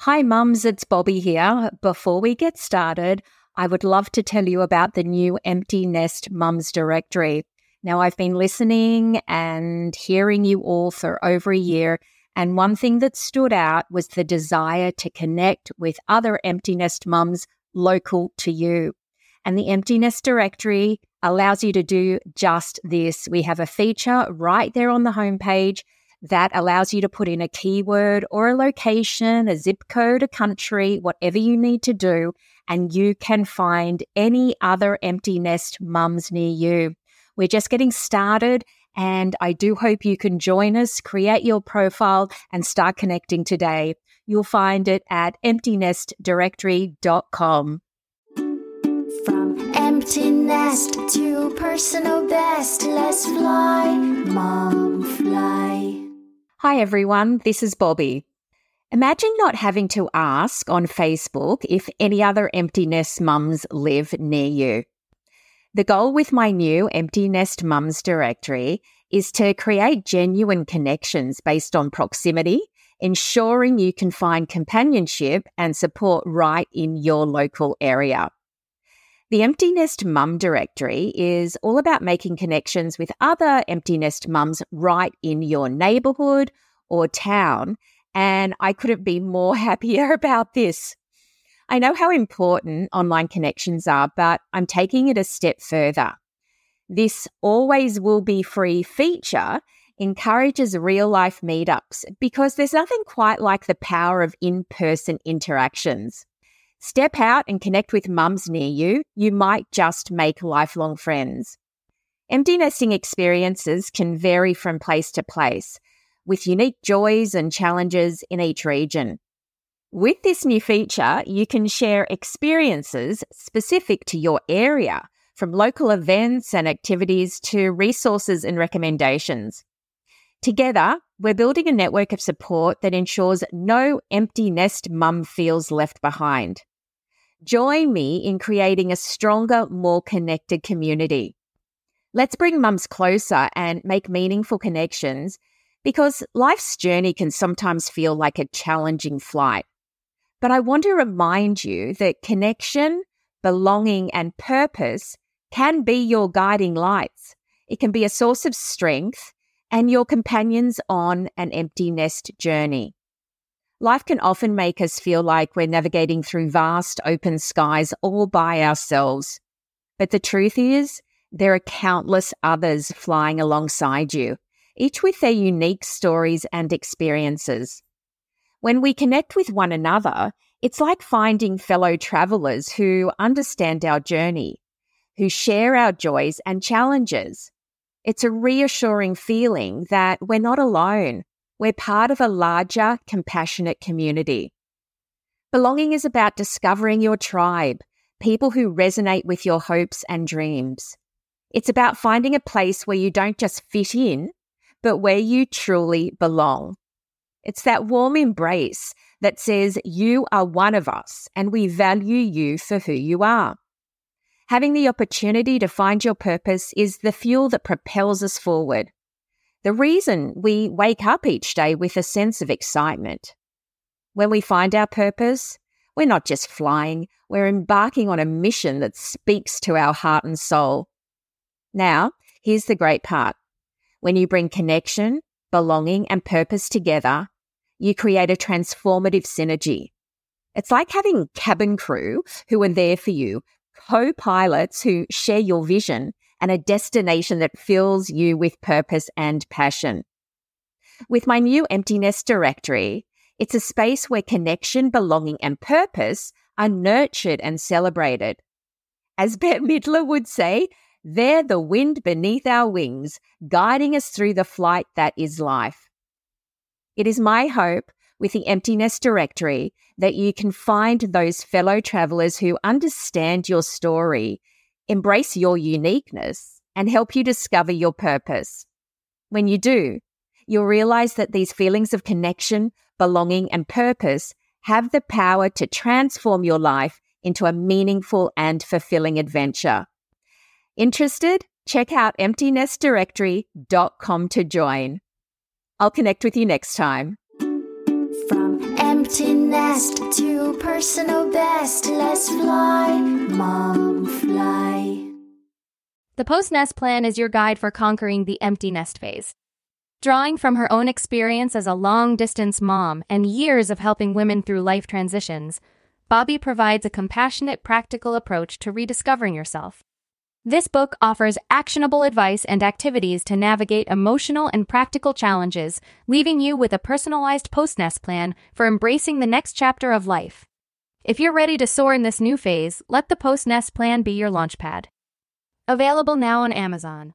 Hi, mums, it's Bobbi here. Before we get started, I would love to tell you about the new Empty Nest Mums Directory. Now, I've been listening and hearing you all for over a year, and one thing that stood out was the desire to connect with other empty nest mums local to you. And the Empty Nest Directory allows you to do just this. We have a feature right there on the homepage that allows you to put in a keyword or a location, a zip code, a country, whatever you need to do, and you can find any other empty nest mums near you. We're just getting started. And I do hope you can join us, create your profile, and start connecting today. You'll find it at emptynestdirectory.com. From empty nest to personal best, let's fly, mom, fly. Hi, everyone. This is Bobbi. Imagine not having to ask on Facebook if any other empty nest mums live near you. The goal with my new Empty Nest Mums directory is to create genuine connections based on proximity, ensuring you can find companionship and support right in your local area. The Empty Nest Mum directory is all about making connections with other empty nest mums right in your neighborhood or town. And I couldn't be more happier about this. I know how important online connections are, but I'm taking it a step further. This always will be free feature encourages real life meetups because there's nothing quite like the power of in person interactions. Step out and connect with mums near you. You might just make lifelong friends. Empty nesting experiences can vary from place to place, with unique joys and challenges in each region. With this new feature, you can share experiences specific to your area, from local events and activities to resources and recommendations. Together, we're building a network of support that ensures no empty nest mum feels left behind. Join me in creating a stronger, more connected community. Let's bring mums closer and make meaningful connections because life's journey can sometimes feel like a challenging flight. But I want to remind you that connection, belonging, and purpose can be your guiding lights. It can be a source of strength and your companions on an empty nest journey. Life can often make us feel like we're navigating through vast open skies all by ourselves. But the truth is, there are countless others flying alongside you, each with their unique stories and experiences. When we connect with one another, it's like finding fellow travelers who understand our journey, who share our joys and challenges. It's a reassuring feeling that we're not alone. We're part of a larger, compassionate community. Belonging is about discovering your tribe, people who resonate with your hopes and dreams. It's about finding a place where you don't just fit in, but where you truly belong. It's that warm embrace that says you are one of us and we value you for who you are. Having the opportunity to find your purpose is the fuel that propels us forward. The reason we wake up each day with a sense of excitement. When we find our purpose, we're not just flying, we're embarking on a mission that speaks to our heart and soul. Now, here's the great part. When you bring connection, belonging, and purpose together, you create a transformative synergy. It's like having cabin crew who are there for you, co pilots who share your vision, and a destination that fills you with purpose and passion. With my new empty nest directory, it's a space where connection, belonging, and purpose are nurtured and celebrated. As Bette Midler would say, they're the wind beneath our wings, guiding us through the flight that is life. It is my hope with the Empty Nest Directory that you can find those fellow travelers who understand your story, embrace your uniqueness, and help you discover your purpose. When you do, you'll realize that these feelings of connection, belonging, and purpose have the power to transform your life into a meaningful and fulfilling adventure. Interested? Check out emptynestdirectory.com to join. I'll connect with you next time. Empty nest to personal best. Let's fly, mom, fly. The post nest plan is your guide for conquering the empty nest phase. Drawing from her own experience as a long distance mom and years of helping women through life transitions, Bobbi provides a compassionate, practical approach to rediscovering yourself. This book offers actionable advice and activities to navigate emotional and practical challenges, leaving you with a personalized post nest plan for embracing the next chapter of life. If you're ready to soar in this new phase, let the post nest plan be your launchpad. Available now on Amazon.